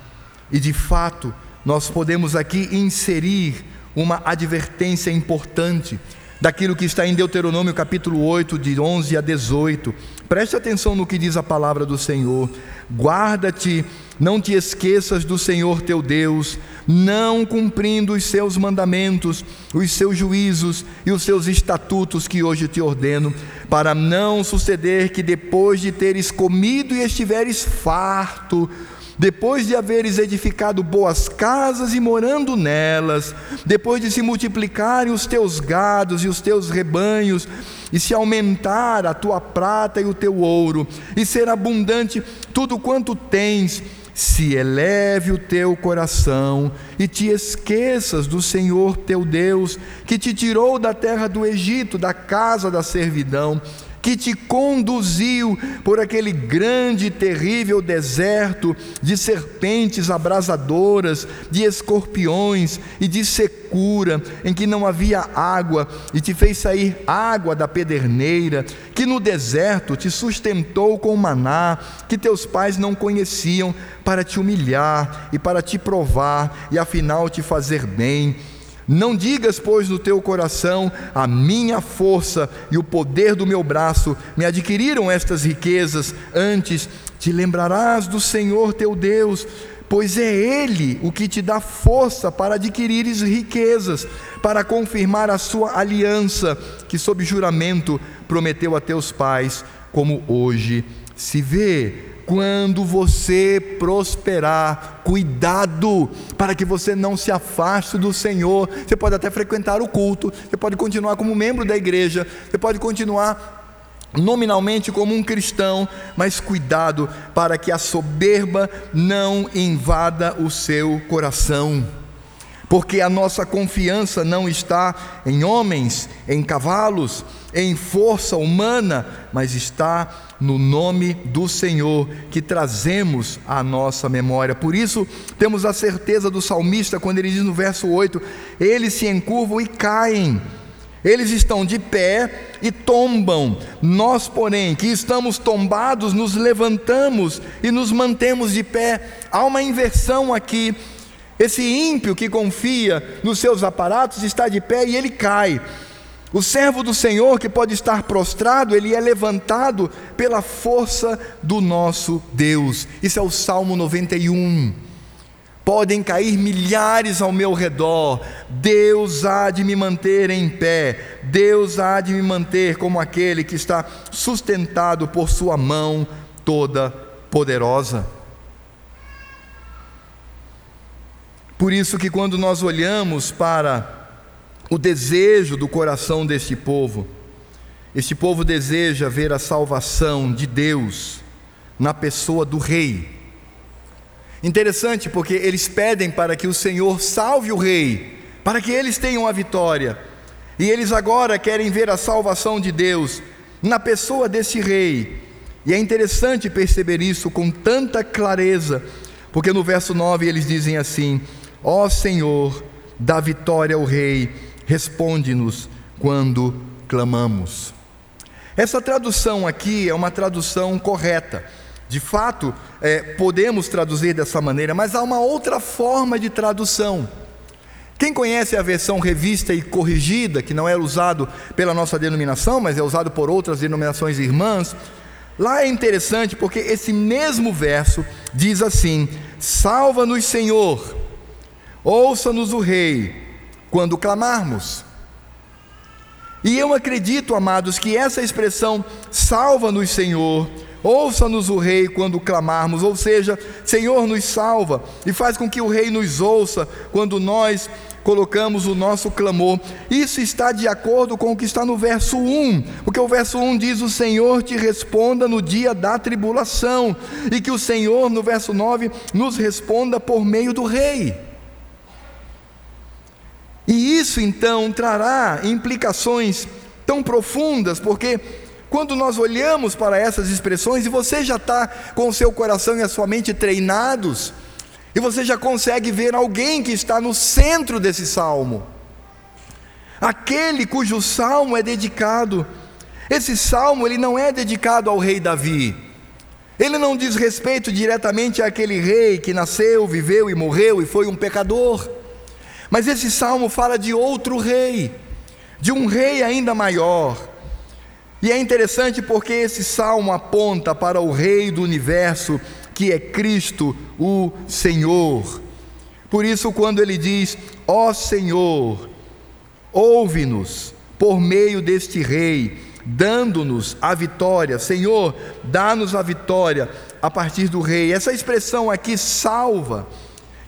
E de fato, nós podemos aqui inserir uma advertência importante daquilo que está em Deuteronômio capítulo 8, de 11 a 18. Preste atenção no que diz a palavra do Senhor. Guarda-te, não te esqueças do Senhor teu Deus, não cumprindo os seus mandamentos, os seus juízos e os seus estatutos que hoje te ordeno, para não suceder que depois de teres comido e estiveres farto, depois de haveres edificado boas casas e morando nelas, depois de se multiplicarem os teus gados e os teus rebanhos, e se aumentar a tua prata e o teu ouro, e ser abundante tudo quanto tens, se eleve o teu coração e te esqueças do Senhor teu Deus, que te tirou da terra do Egito, da casa da servidão, que te conduziu por aquele grande e terrível deserto de serpentes abrasadoras, de escorpiões e de secura, em que não havia água, e te fez sair água da pederneira, que no deserto te sustentou com maná, que teus pais não conheciam, para te humilhar e para te provar, e afinal te fazer bem não digas, pois, no teu coração: a minha força e o poder do meu braço me adquiriram estas riquezas. Antes, te lembrarás do Senhor teu Deus, pois é Ele o que te dá força para adquirires riquezas, para confirmar a sua aliança, que sob juramento prometeu a teus pais, como hoje se vê quando você prosperar, cuidado para que você não se afaste do Senhor. Você pode até frequentar o culto, você pode continuar como membro da igreja, você pode continuar nominalmente como um cristão, mas cuidado para que a soberba não invada o seu coração porque a nossa confiança não está em homens, em cavalos, em força humana, mas está no nome do Senhor que trazemos à nossa memória. Por isso, temos a certeza do salmista quando ele diz no verso 8: Eles se encurvam e caem. Eles estão de pé e tombam. Nós, porém, que estamos tombados, nos levantamos e nos mantemos de pé. Há uma inversão aqui esse ímpio que confia nos seus aparatos está de pé e ele cai. O servo do Senhor que pode estar prostrado, ele é levantado pela força do nosso Deus. Isso é o Salmo 91. Podem cair milhares ao meu redor, Deus há de me manter em pé, Deus há de me manter como aquele que está sustentado por Sua mão toda poderosa. Por isso que quando nós olhamos para o desejo do coração deste povo, este povo deseja ver a salvação de Deus na pessoa do rei. Interessante porque eles pedem para que o Senhor salve o rei, para que eles tenham a vitória. E eles agora querem ver a salvação de Deus na pessoa desse rei. E é interessante perceber isso com tanta clareza, porque no verso 9 eles dizem assim: Ó Senhor, dá vitória ao rei, responde-nos quando clamamos. Essa tradução aqui é uma tradução correta. De fato, é, podemos traduzir dessa maneira, mas há uma outra forma de tradução. Quem conhece a versão revista e corrigida, que não é usado pela nossa denominação, mas é usado por outras denominações irmãs, lá é interessante porque esse mesmo verso diz assim: Salva-nos, Senhor, ouça-nos o Rei, quando clamarmos. E eu acredito, amados, que essa expressão salva-nos, Senhor, Ouça-nos o Rei quando clamarmos, ou seja, Senhor, nos salva e faz com que o Rei nos ouça quando nós colocamos o nosso clamor. Isso está de acordo com o que está no verso 1, porque o verso 1 diz: O Senhor te responda no dia da tribulação, e que o Senhor, no verso 9, nos responda por meio do Rei. E isso então trará implicações tão profundas, porque quando nós olhamos para essas expressões e você já está com o seu coração e a sua mente treinados, e você já consegue ver alguém que está no centro desse salmo, aquele cujo salmo é dedicado. Esse salmo ele não é dedicado ao rei Davi. Ele não diz respeito diretamente àquele rei que nasceu, viveu e morreu e foi um pecador. Mas esse salmo fala de outro rei, de um rei ainda maior, e é interessante porque esse salmo aponta para o Rei do universo, que é Cristo, o Senhor. Por isso, quando ele diz: Ó oh Senhor, ouve-nos por meio deste Rei, dando-nos a vitória. Senhor, dá-nos a vitória a partir do Rei. Essa expressão aqui salva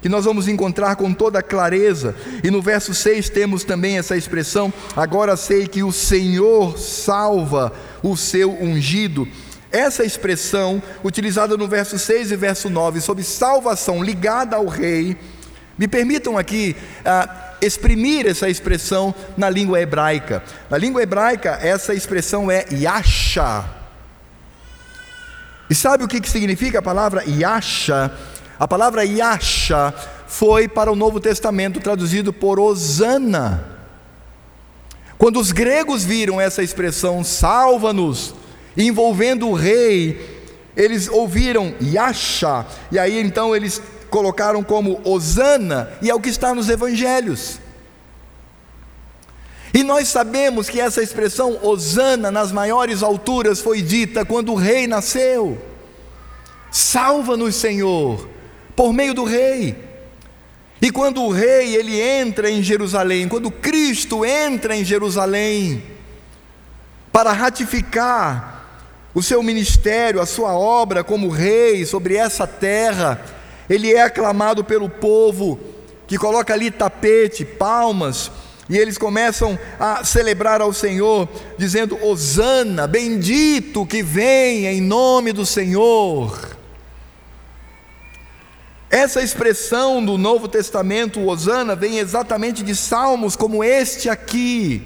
que nós vamos encontrar com toda clareza. E no verso 6 temos também essa expressão: agora sei que o Senhor salva o seu ungido. Essa expressão, utilizada no verso 6 e verso 9, sobre salvação ligada ao rei, me permitam aqui ah, exprimir essa expressão na língua hebraica. Na língua hebraica, essa expressão é yasha. E sabe o que significa a palavra yasha? A palavra Yasha foi para o Novo Testamento traduzido por Osana. Quando os gregos viram essa expressão salva-nos, envolvendo o rei, eles ouviram Yasha, e aí então eles colocaram como Osana, e é o que está nos evangelhos. E nós sabemos que essa expressão Osana nas maiores alturas foi dita quando o rei nasceu. Salva-nos, Senhor por meio do rei. E quando o rei ele entra em Jerusalém, quando Cristo entra em Jerusalém para ratificar o seu ministério, a sua obra como rei sobre essa terra, ele é aclamado pelo povo que coloca ali tapete, palmas, e eles começam a celebrar ao Senhor, dizendo: Hosana, bendito que vem em nome do Senhor. Essa expressão do Novo Testamento, Osana, vem exatamente de salmos como este aqui.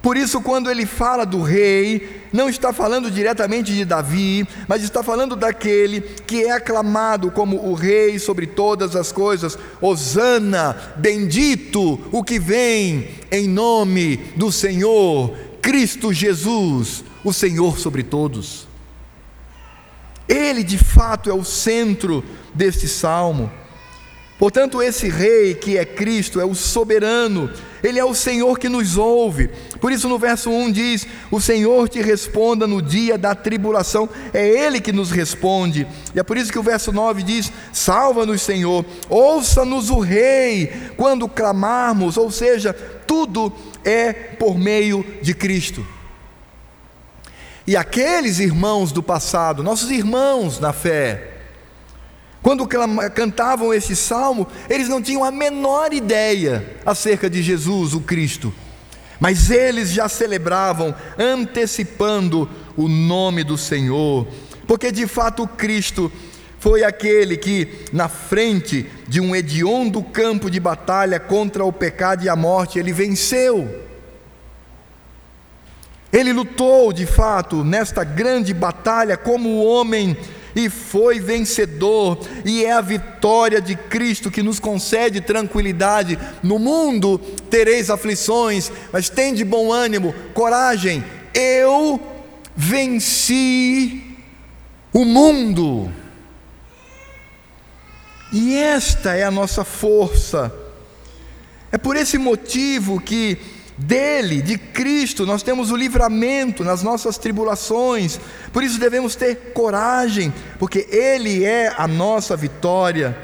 Por isso, quando ele fala do rei, não está falando diretamente de Davi, mas está falando daquele que é aclamado como o rei sobre todas as coisas. Osana, bendito o que vem em nome do Senhor, Cristo Jesus, o Senhor sobre todos. Ele de fato é o centro deste salmo. Portanto, esse rei que é Cristo é o soberano, ele é o Senhor que nos ouve. Por isso, no verso 1 diz: O Senhor te responda no dia da tribulação, é Ele que nos responde. E é por isso que o verso 9 diz: Salva-nos, Senhor, ouça-nos o Rei, quando clamarmos, ou seja, tudo é por meio de Cristo. E aqueles irmãos do passado, nossos irmãos na fé, quando cantavam esse salmo, eles não tinham a menor ideia acerca de Jesus, o Cristo, mas eles já celebravam, antecipando o nome do Senhor, porque de fato Cristo foi aquele que, na frente de um hediondo campo de batalha contra o pecado e a morte, ele venceu. Ele lutou de fato nesta grande batalha como homem e foi vencedor, e é a vitória de Cristo que nos concede tranquilidade. No mundo tereis aflições, mas tem de bom ânimo, coragem. Eu venci o mundo. E esta é a nossa força. É por esse motivo que dele, de Cristo, nós temos o livramento nas nossas tribulações, por isso devemos ter coragem, porque Ele é a nossa vitória.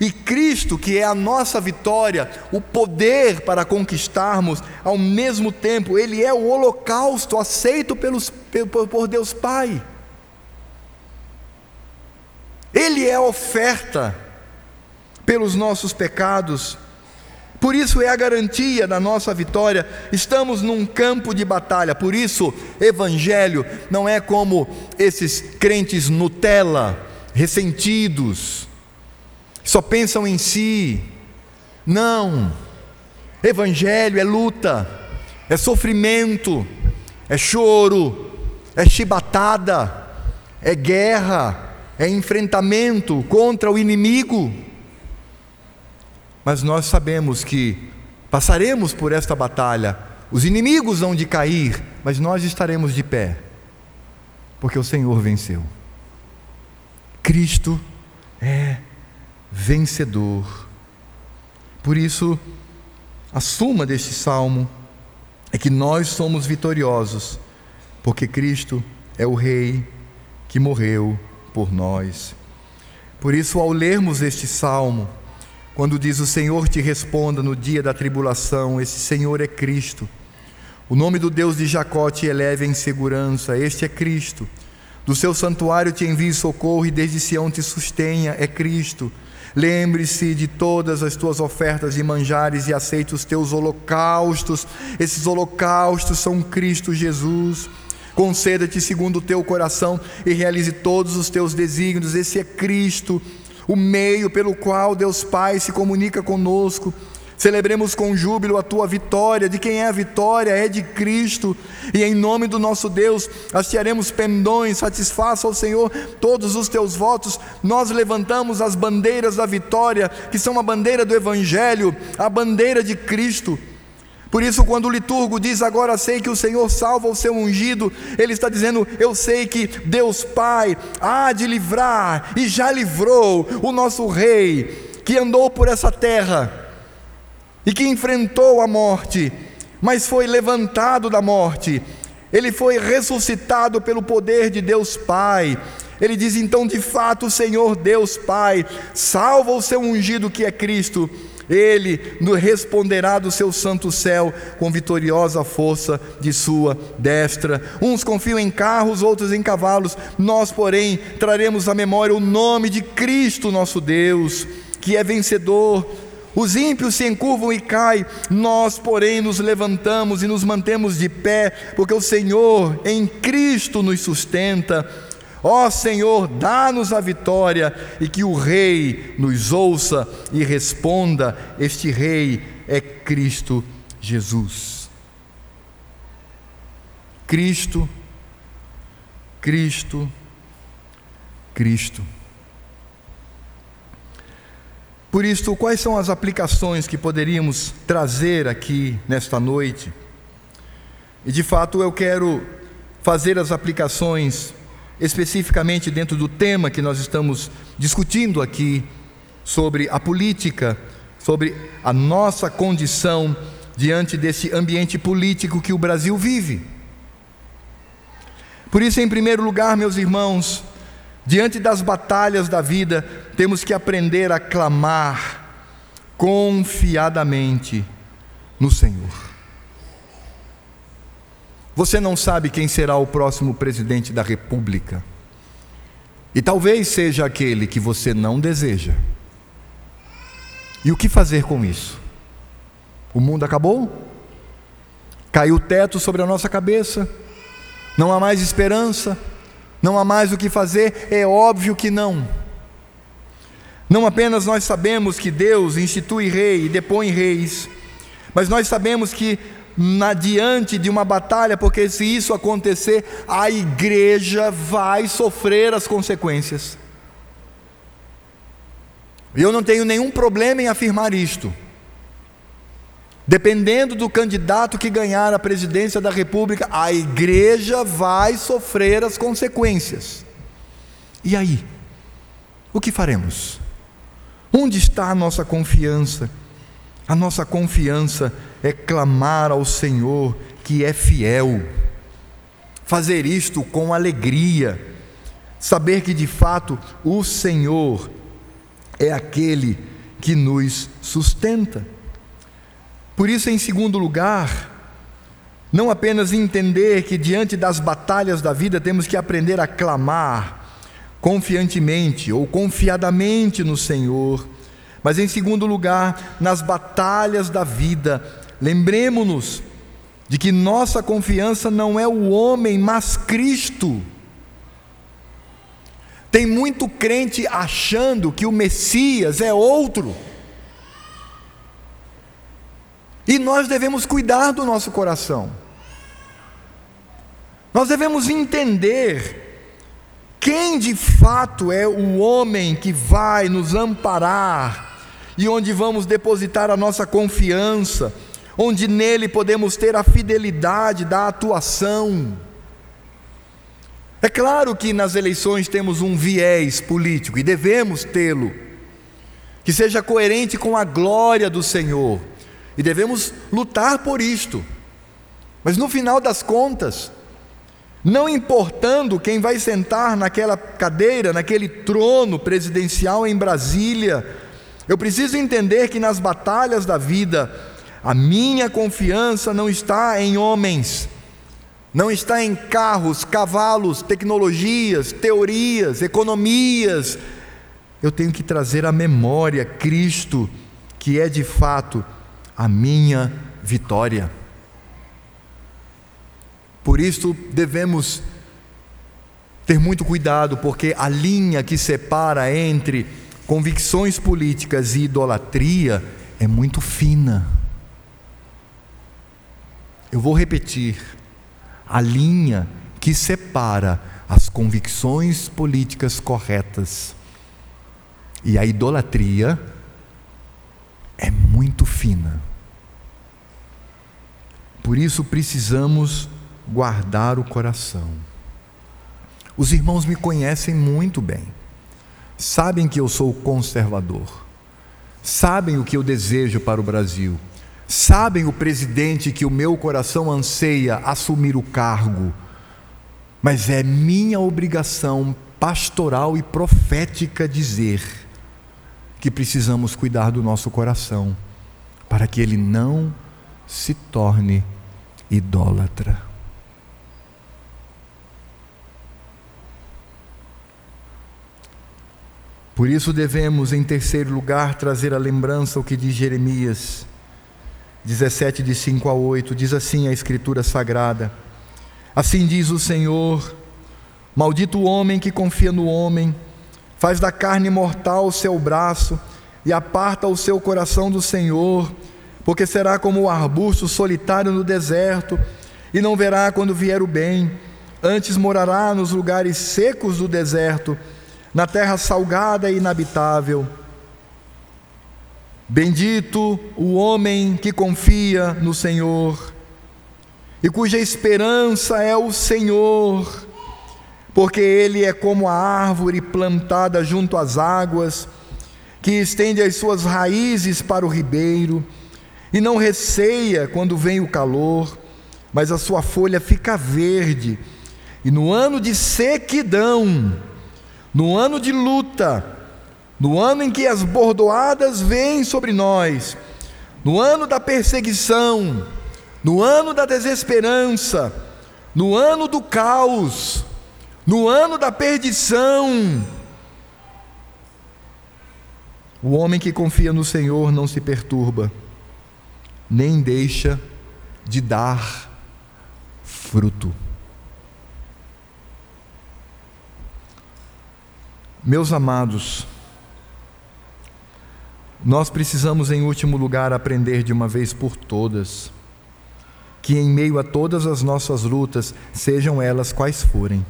E Cristo, que é a nossa vitória, o poder para conquistarmos, ao mesmo tempo, Ele é o holocausto aceito pelos, por Deus Pai. Ele é a oferta pelos nossos pecados por isso é a garantia da nossa vitória. Estamos num campo de batalha. Por isso, evangelho não é como esses crentes Nutella, ressentidos, só pensam em si. Não. Evangelho é luta, é sofrimento, é choro, é chibatada, é guerra, é enfrentamento contra o inimigo mas nós sabemos que passaremos por esta batalha, os inimigos vão de cair, mas nós estaremos de pé, porque o Senhor venceu. Cristo é vencedor. Por isso, a suma deste salmo é que nós somos vitoriosos, porque Cristo é o Rei que morreu por nós. Por isso, ao lermos este salmo, quando diz o Senhor te responda no dia da tribulação, esse Senhor é Cristo. O nome do Deus de Jacó te eleve em segurança, este é Cristo. Do seu santuário te envie socorro e desde Sião te sustenha, é Cristo. Lembre-se de todas as tuas ofertas e manjares e aceite os teus holocaustos. Esses holocaustos são Cristo Jesus. Conceda-te segundo o teu coração e realize todos os teus desígnios. Esse é Cristo o meio pelo qual Deus Pai se comunica conosco. Celebremos com júbilo a tua vitória. De quem é a vitória? É de Cristo. E em nome do nosso Deus, hastearemos pendões. Satisfaça ao Senhor todos os teus votos. Nós levantamos as bandeiras da vitória, que são a bandeira do Evangelho, a bandeira de Cristo. Por isso, quando o liturgo diz agora sei que o Senhor salva o seu ungido, ele está dizendo: Eu sei que Deus Pai há de livrar e já livrou o nosso Rei, que andou por essa terra e que enfrentou a morte, mas foi levantado da morte, ele foi ressuscitado pelo poder de Deus Pai. Ele diz então: de fato, o Senhor Deus Pai salva o seu ungido que é Cristo ele nos responderá do seu santo céu com vitoriosa força de sua destra. Uns confiam em carros, outros em cavalos. Nós, porém, traremos à memória o nome de Cristo, nosso Deus, que é vencedor. Os ímpios se encurvam e caem, nós, porém, nos levantamos e nos mantemos de pé, porque o Senhor em Cristo nos sustenta. Ó Senhor, dá-nos a vitória e que o Rei nos ouça e responda: Este Rei é Cristo Jesus. Cristo, Cristo, Cristo. Por isso, quais são as aplicações que poderíamos trazer aqui nesta noite? E de fato eu quero fazer as aplicações especificamente dentro do tema que nós estamos discutindo aqui, sobre a política, sobre a nossa condição diante desse ambiente político que o Brasil vive. Por isso, em primeiro lugar, meus irmãos, diante das batalhas da vida, temos que aprender a clamar confiadamente no Senhor. Você não sabe quem será o próximo presidente da República. E talvez seja aquele que você não deseja. E o que fazer com isso? O mundo acabou? Caiu o teto sobre a nossa cabeça? Não há mais esperança? Não há mais o que fazer? É óbvio que não. Não apenas nós sabemos que Deus institui rei e depõe reis, mas nós sabemos que na diante de uma batalha, porque se isso acontecer, a igreja vai sofrer as consequências. Eu não tenho nenhum problema em afirmar isto. Dependendo do candidato que ganhar a presidência da República, a igreja vai sofrer as consequências. E aí? O que faremos? Onde está a nossa confiança? A nossa confiança é clamar ao Senhor que é fiel, fazer isto com alegria, saber que de fato o Senhor é aquele que nos sustenta. Por isso, em segundo lugar, não apenas entender que diante das batalhas da vida temos que aprender a clamar confiantemente ou confiadamente no Senhor, mas em segundo lugar, nas batalhas da vida, lembremos-nos de que nossa confiança não é o homem, mas Cristo. Tem muito crente achando que o Messias é outro. E nós devemos cuidar do nosso coração. Nós devemos entender quem de fato é o homem que vai nos amparar e onde vamos depositar a nossa confiança, onde nele podemos ter a fidelidade da atuação. É claro que nas eleições temos um viés político e devemos tê-lo, que seja coerente com a glória do Senhor e devemos lutar por isto. Mas no final das contas, não importando quem vai sentar naquela cadeira, naquele trono presidencial em Brasília, eu preciso entender que nas batalhas da vida, a minha confiança não está em homens, não está em carros, cavalos, tecnologias, teorias, economias. Eu tenho que trazer à memória Cristo, que é de fato a minha vitória. Por isso devemos ter muito cuidado, porque a linha que separa entre convicções políticas e idolatria é muito fina. Eu vou repetir: a linha que separa as convicções políticas corretas e a idolatria é muito fina. Por isso precisamos guardar o coração. Os irmãos me conhecem muito bem, sabem que eu sou conservador, sabem o que eu desejo para o Brasil, sabem o presidente que o meu coração anseia assumir o cargo, mas é minha obrigação pastoral e profética dizer que precisamos cuidar do nosso coração, para que ele não se torne idólatra. Por isso devemos, em terceiro lugar, trazer à lembrança o que diz Jeremias 17, de 5 a 8, diz assim a Escritura Sagrada: Assim diz o Senhor, maldito o homem que confia no homem, faz da carne mortal o seu braço e aparta o seu coração do Senhor, porque será como o arbusto solitário no deserto, e não verá quando vier o bem, antes morará nos lugares secos do deserto, na terra salgada e inabitável. Bendito o homem que confia no Senhor e cuja esperança é o Senhor porque ele é como a árvore plantada junto às águas, que estende as suas raízes para o ribeiro, e não receia quando vem o calor, mas a sua folha fica verde, e no ano de sequidão, no ano de luta, no ano em que as bordoadas vêm sobre nós, no ano da perseguição, no ano da desesperança, no ano do caos, no ano da perdição, o homem que confia no Senhor não se perturba, nem deixa de dar fruto. Meus amados, nós precisamos, em último lugar, aprender de uma vez por todas que, em meio a todas as nossas lutas, sejam elas quais forem,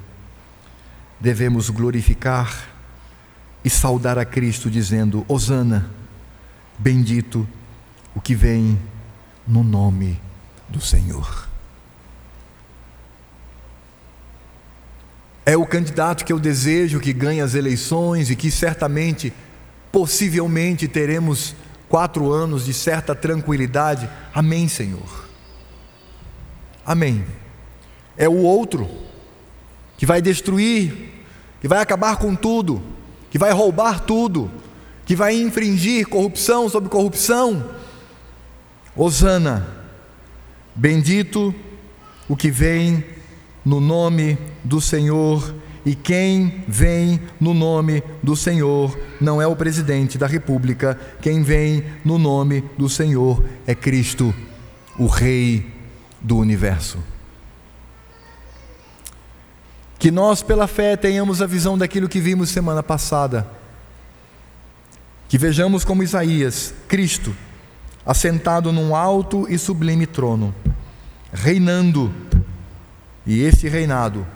devemos glorificar e saudar a Cristo, dizendo: Hosana, bendito o que vem no nome do Senhor. É o candidato que eu desejo que ganhe as eleições e que certamente possivelmente teremos quatro anos de certa tranquilidade. Amém, Senhor. Amém. É o outro que vai destruir, que vai acabar com tudo, que vai roubar tudo, que vai infringir corrupção sobre corrupção. Osana, bendito o que vem no nome do Senhor e quem vem no nome do Senhor não é o presidente da República, quem vem no nome do Senhor é Cristo, o Rei do universo. Que nós, pela fé, tenhamos a visão daquilo que vimos semana passada. Que vejamos como Isaías, Cristo, assentado num alto e sublime trono, reinando, e esse reinado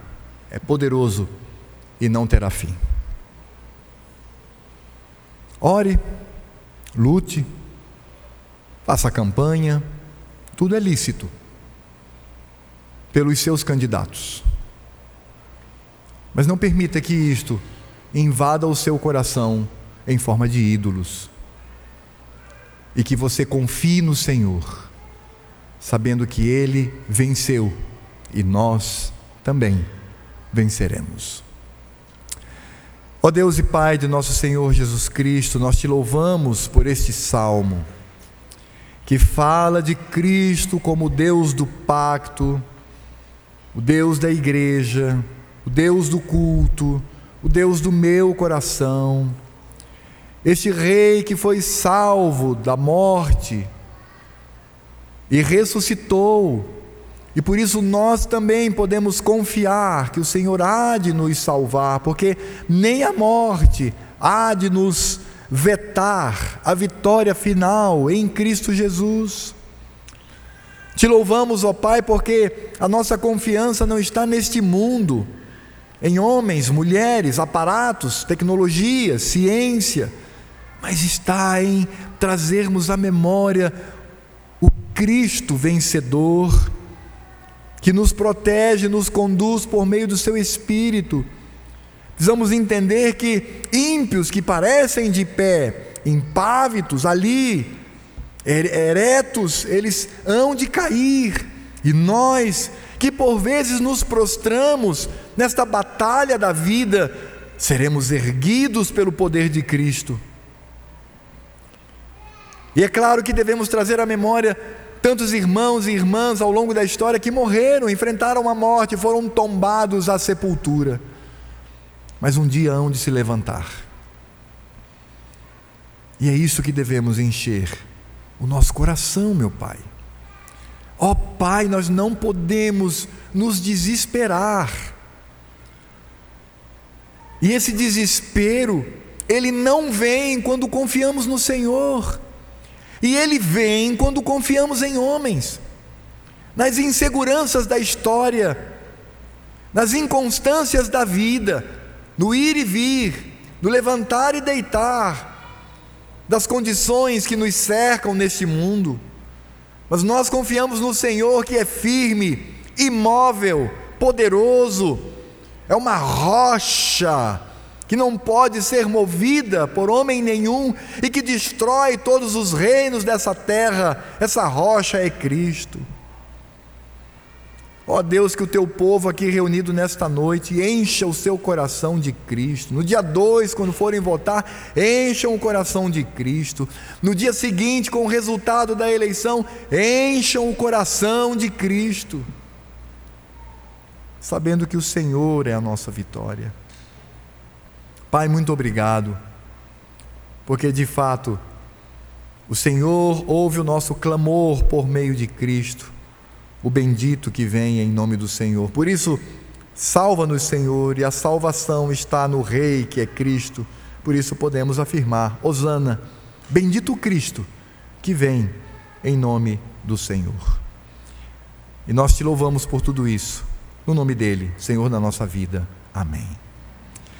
é poderoso e não terá fim. Ore, lute, faça campanha, tudo é lícito pelos seus candidatos. Mas não permita que isto invada o seu coração em forma de ídolos. E que você confie no Senhor, sabendo que Ele venceu e nós também venceremos. Ó Deus e Pai de nosso Senhor Jesus Cristo, nós te louvamos por este salmo, que fala de Cristo como Deus do pacto, o Deus da igreja, o Deus do culto, o Deus do meu coração. Este rei que foi salvo da morte e ressuscitou e por isso nós também podemos confiar que o Senhor há de nos salvar, porque nem a morte há de nos vetar a vitória final em Cristo Jesus. Te louvamos, ó Pai, porque a nossa confiança não está neste mundo, em homens, mulheres, aparatos, tecnologia, ciência, mas está em trazermos à memória o Cristo vencedor que nos protege, nos conduz por meio do seu Espírito. Precisamos entender que ímpios que parecem de pé, impávidos ali, eretos, eles hão de cair, e nós, que por vezes nos prostramos nesta batalha da vida, seremos erguidos pelo poder de Cristo. E é claro que devemos trazer à memória tantos irmãos e irmãs ao longo da história que morreram, enfrentaram a morte, foram tombados à sepultura. Mas um dia hão de se levantar. E é isso que devemos encher o nosso coração, meu Pai. Ó oh, Pai, nós não podemos nos desesperar. E esse desespero, ele não vem quando confiamos no Senhor. E ele vem quando confiamos em homens, nas inseguranças da história, nas inconstâncias da vida, no ir e vir, no levantar e deitar, das condições que nos cercam neste mundo. Mas nós confiamos no Senhor que é firme, imóvel, poderoso, é uma rocha que não pode ser movida por homem nenhum e que destrói todos os reinos dessa terra, essa rocha é Cristo. Ó oh Deus, que o teu povo aqui reunido nesta noite encha o seu coração de Cristo. No dia 2, quando forem votar, encham o coração de Cristo. No dia seguinte, com o resultado da eleição, encham o coração de Cristo. Sabendo que o Senhor é a nossa vitória. Pai, muito obrigado, porque de fato o Senhor ouve o nosso clamor por meio de Cristo, o bendito que vem em nome do Senhor. Por isso, salva-nos, Senhor, e a salvação está no Rei que é Cristo. Por isso podemos afirmar: Hosana, bendito Cristo que vem em nome do Senhor. E nós te louvamos por tudo isso, no nome dele, Senhor da nossa vida. Amém.